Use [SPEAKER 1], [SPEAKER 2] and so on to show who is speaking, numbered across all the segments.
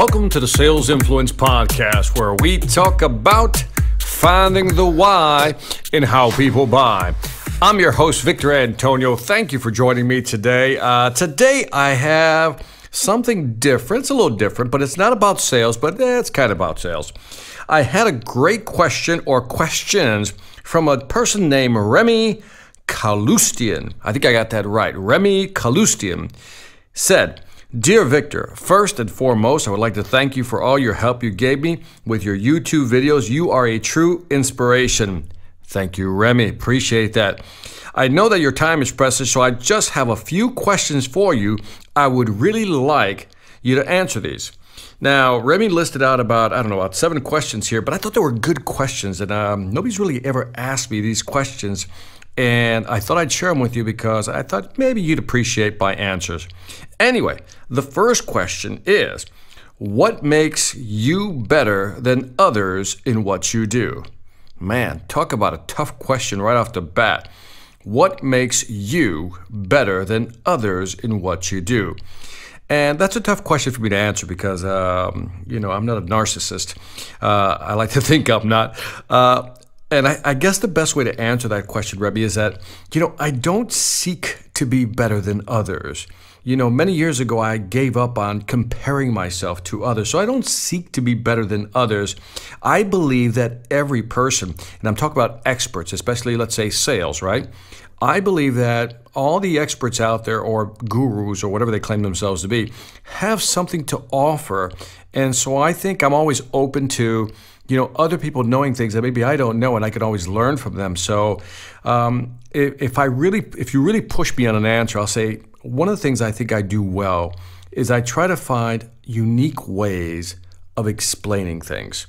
[SPEAKER 1] Welcome to the Sales Influence Podcast, where we talk about finding the why in how people buy. I'm your host, Victor Antonio. Thank you for joining me today. Uh, today, I have something different. It's a little different, but it's not about sales, but eh, it's kind of about sales. I had a great question or questions from a person named Remy Kalustian. I think I got that right. Remy Kalustian said, Dear Victor, first and foremost, I would like to thank you for all your help you gave me with your YouTube videos. You are a true inspiration. Thank you, Remy. Appreciate that. I know that your time is precious, so I just have a few questions for you. I would really like you to answer these. Now, Remy listed out about, I don't know, about seven questions here, but I thought they were good questions, and um, nobody's really ever asked me these questions. And I thought I'd share them with you because I thought maybe you'd appreciate my answers. Anyway, the first question is What makes you better than others in what you do? Man, talk about a tough question right off the bat. What makes you better than others in what you do? And that's a tough question for me to answer because, um, you know, I'm not a narcissist. Uh, I like to think I'm not. Uh, and I, I, guess the best way to answer that question, Remy, is that, you know, I don't seek to be better than others. You know, many years ago, I gave up on comparing myself to others. So I don't seek to be better than others. I believe that every person, and I'm talking about experts, especially, let's say, sales, right? I believe that all the experts out there, or gurus, or whatever they claim themselves to be, have something to offer. And so I think I'm always open to you know other people knowing things that maybe I don't know, and I can always learn from them. So um, if, if I really, if you really push me on an answer, I'll say one of the things I think I do well is I try to find unique ways of explaining things.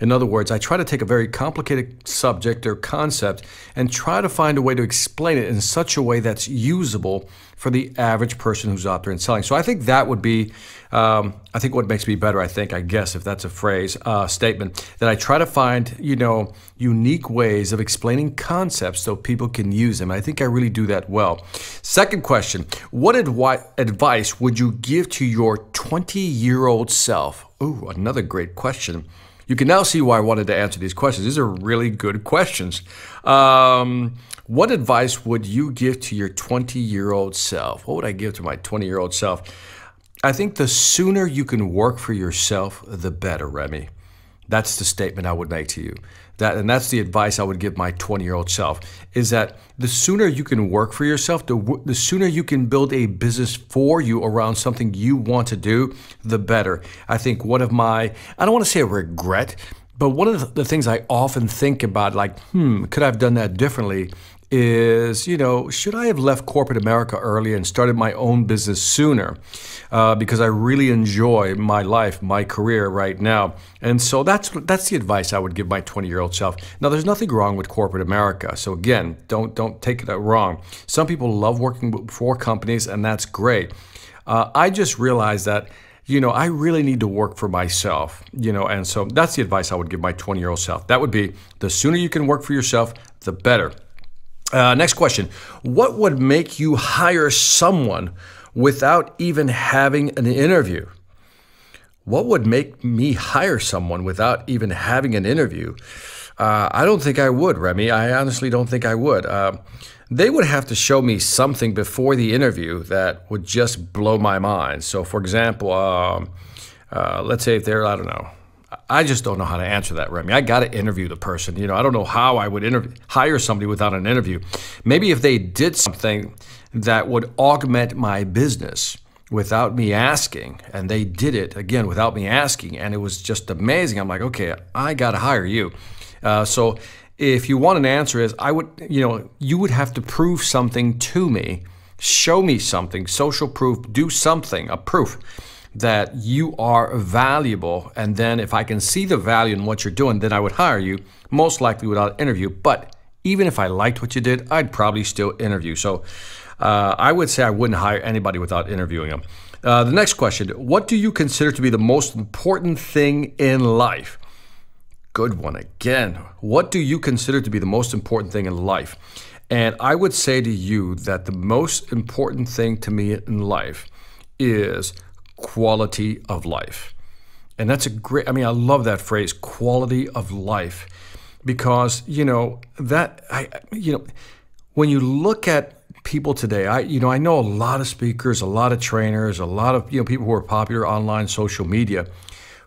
[SPEAKER 1] In other words, I try to take a very complicated subject or concept and try to find a way to explain it in such a way that's usable for the average person who's out there and selling. So I think that would be, um, I think what makes me better. I think, I guess, if that's a phrase, uh, statement, that I try to find, you know, unique ways of explaining concepts so people can use them. I think I really do that well. Second question: What advi- advice would you give to your 20-year-old self? Ooh, another great question. You can now see why I wanted to answer these questions. These are really good questions. Um, what advice would you give to your 20 year old self? What would I give to my 20 year old self? I think the sooner you can work for yourself, the better, Remy. That's the statement I would make to you. That, and that's the advice I would give my 20 year old self is that the sooner you can work for yourself, the, the sooner you can build a business for you around something you want to do, the better. I think one of my, I don't want to say a regret, but one of the things I often think about, like, hmm, could I have done that differently? Is, you know, should I have left corporate America earlier and started my own business sooner? Uh, because I really enjoy my life, my career right now, and so that's that's the advice I would give my 20 year old self. Now, there's nothing wrong with corporate America, so again, don't don't take it wrong. Some people love working for companies, and that's great. Uh, I just realized that you know, I really need to work for myself, you know, and so that's the advice I would give my 20 year old self. That would be the sooner you can work for yourself, the better. Uh, next question What would make you hire someone without even having an interview? What would make me hire someone without even having an interview? Uh, I don't think I would, Remy. I honestly don't think I would. Uh, they would have to show me something before the interview that would just blow my mind. So, for example, um, uh, let's say if they're, I don't know, I just don't know how to answer that, Remy. I got to interview the person. You know, I don't know how I would hire somebody without an interview. Maybe if they did something that would augment my business without me asking, and they did it again without me asking, and it was just amazing. I'm like, okay, I got to hire you. Uh, so if you want an answer, is I would, you know, you would have to prove something to me, show me something, social proof, do something, a proof that you are valuable. And then if I can see the value in what you're doing, then I would hire you, most likely without interview. But even if I liked what you did, I'd probably still interview. So uh, I would say I wouldn't hire anybody without interviewing them. Uh, the next question What do you consider to be the most important thing in life? Good one again. What do you consider to be the most important thing in life? And I would say to you that the most important thing to me in life is quality of life. And that's a great, I mean, I love that phrase, quality of life, because, you know, that, I, you know, when you look at people today, I, you know, I know a lot of speakers, a lot of trainers, a lot of, you know, people who are popular online social media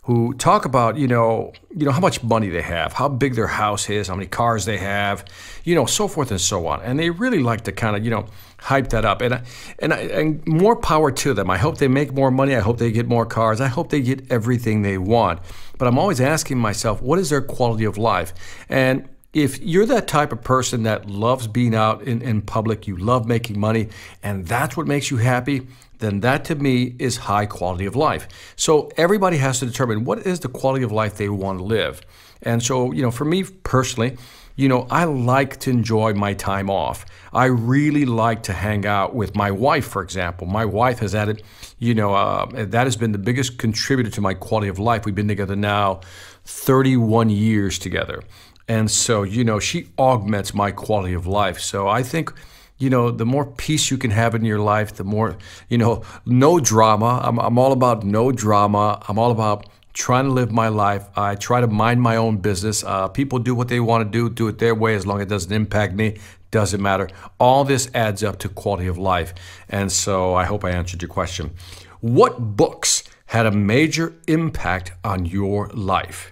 [SPEAKER 1] who talk about you know you know how much money they have, how big their house is, how many cars they have, you know, so forth and so on, and they really like to kind of you know hype that up, and and and more power to them. I hope they make more money. I hope they get more cars. I hope they get everything they want. But I'm always asking myself, what is their quality of life? And if you're that type of person that loves being out in, in public, you love making money, and that's what makes you happy, then that to me is high quality of life. So everybody has to determine what is the quality of life they want to live. And so, you know, for me personally, you know, I like to enjoy my time off. I really like to hang out with my wife, for example. My wife has added, you know, uh, that has been the biggest contributor to my quality of life. We've been together now 31 years together. And so, you know, she augments my quality of life. So I think you know, the more peace you can have in your life, the more, you know, no drama. I'm, I'm all about no drama. I'm all about trying to live my life. I try to mind my own business. Uh, people do what they want to do, do it their way as long as it doesn't impact me. Doesn't matter. All this adds up to quality of life. And so I hope I answered your question. What books had a major impact on your life?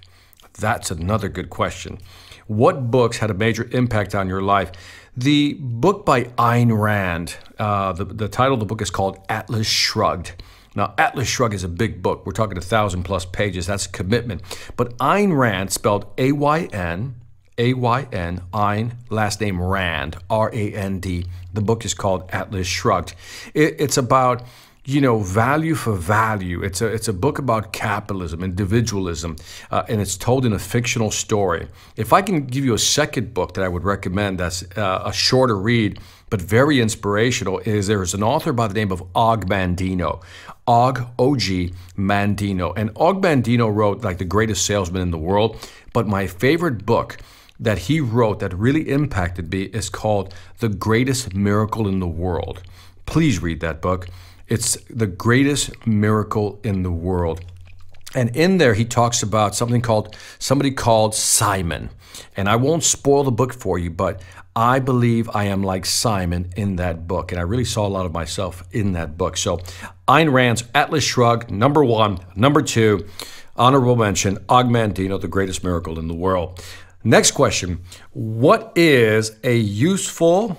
[SPEAKER 1] That's another good question. What books had a major impact on your life? The book by Ayn Rand, uh, the, the title of the book is called Atlas Shrugged. Now, Atlas Shrugged is a big book. We're talking a thousand plus pages. That's a commitment. But Ayn Rand, spelled A Y N, A Y N, Ayn, last name Rand, R A N D. The book is called Atlas Shrugged. It, it's about you know, value for value. It's a it's a book about capitalism, individualism, uh, and it's told in a fictional story. If I can give you a second book that I would recommend, that's uh, a shorter read but very inspirational, is there's an author by the name of Og Mandino, Og O G Mandino, and Og Mandino wrote like the greatest salesman in the world. But my favorite book that he wrote that really impacted me is called The Greatest Miracle in the World. Please read that book. It's the greatest miracle in the world. And in there, he talks about something called somebody called Simon. And I won't spoil the book for you, but I believe I am like Simon in that book. And I really saw a lot of myself in that book. So, Ayn Rand's Atlas Shrugged, number one. Number two, honorable mention, Og Mandino, the greatest miracle in the world. Next question What is a useful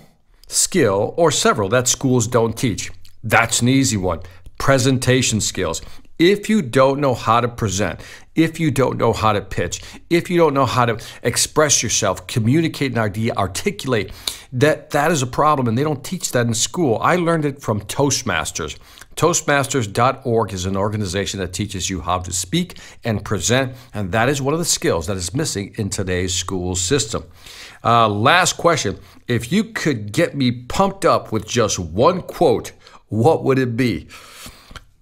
[SPEAKER 1] skill or several that schools don't teach? That's an easy one. Presentation skills. If you don't know how to present, if you don't know how to pitch, if you don't know how to express yourself, communicate an idea, articulate, that that is a problem and they don't teach that in school. I learned it from Toastmasters. Toastmasters.org is an organization that teaches you how to speak and present, and that is one of the skills that is missing in today's school system. Uh, last question. If you could get me pumped up with just one quote, what would it be?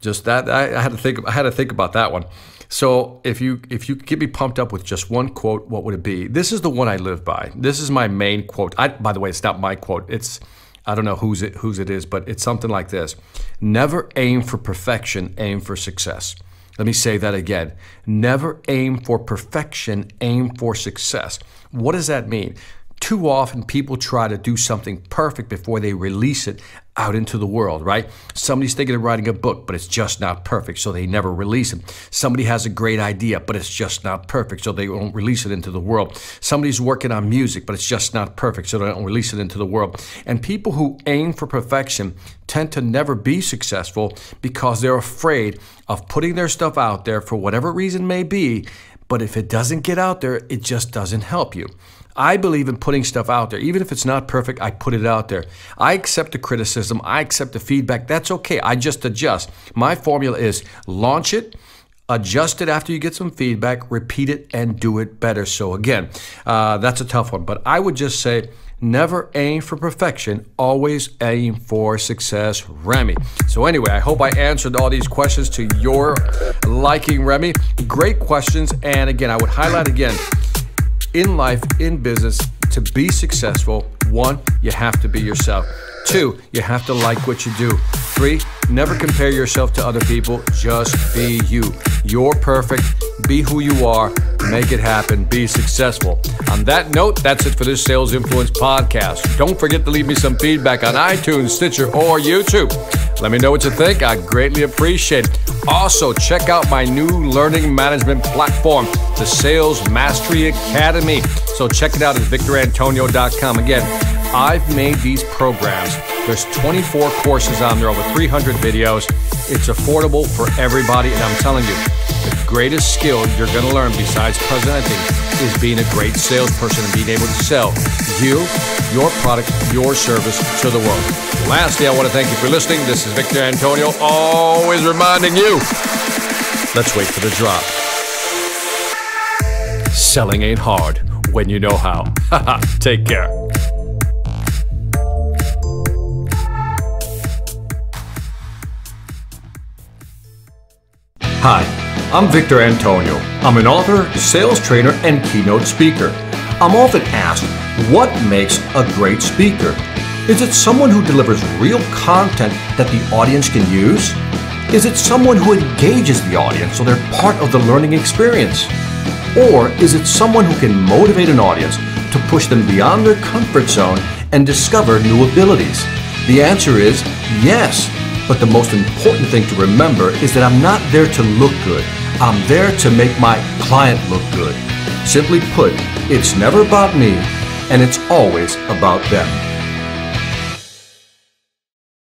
[SPEAKER 1] Just that I, had to think. I had to think about that one. So if you if you get me pumped up with just one quote, what would it be? This is the one I live by. This is my main quote. I, by the way, it's not my quote. It's I don't know whose it whose it is, but it's something like this: Never aim for perfection, aim for success. Let me say that again. Never aim for perfection, aim for success. What does that mean? Too often people try to do something perfect before they release it out into the world, right? Somebody's thinking of writing a book, but it's just not perfect, so they never release it. Somebody has a great idea, but it's just not perfect, so they won't release it into the world. Somebody's working on music, but it's just not perfect, so they don't release it into the world. And people who aim for perfection tend to never be successful because they're afraid of putting their stuff out there for whatever reason may be, but if it doesn't get out there, it just doesn't help you. I believe in putting stuff out there. Even if it's not perfect, I put it out there. I accept the criticism, I accept the feedback. That's okay. I just adjust. My formula is launch it, adjust it after you get some feedback, repeat it, and do it better. So, again, uh, that's a tough one. But I would just say, Never aim for perfection, always aim for success, Remy. So, anyway, I hope I answered all these questions to your liking, Remy. Great questions. And again, I would highlight again in life, in business, to be successful, one, you have to be yourself. Two, you have to like what you do. Three, never compare yourself to other people. Just be you. You're perfect. Be who you are. Make it happen. Be successful. On that note, that's it for this Sales Influence podcast. Don't forget to leave me some feedback on iTunes, Stitcher, or YouTube. Let me know what you think. I greatly appreciate it. Also, check out my new learning management platform, the Sales Mastery Academy. So check it out at victorantonio.com. Again, I've made these programs. There's 24 courses on there, over 300 videos. It's affordable for everybody, and I'm telling you, greatest skill you're going to learn besides presenting is being a great salesperson and being able to sell you, your product, your service to the world. Lastly, I want to thank you for listening. This is Victor Antonio, always reminding you let's wait for the drop. Selling ain't hard when you know how. Take care. Hi, I'm Victor Antonio. I'm an author, sales trainer, and keynote speaker. I'm often asked, what makes a great speaker? Is it someone who delivers real content that the audience can use? Is it someone who engages the audience so they're part of the learning experience? Or is it someone who can motivate an audience to push them beyond their comfort zone and discover new abilities? The answer is yes. But the most important thing to remember is that I'm not there to look good. I'm there to make my client look good. Simply put, it's never about me, and it's always about them.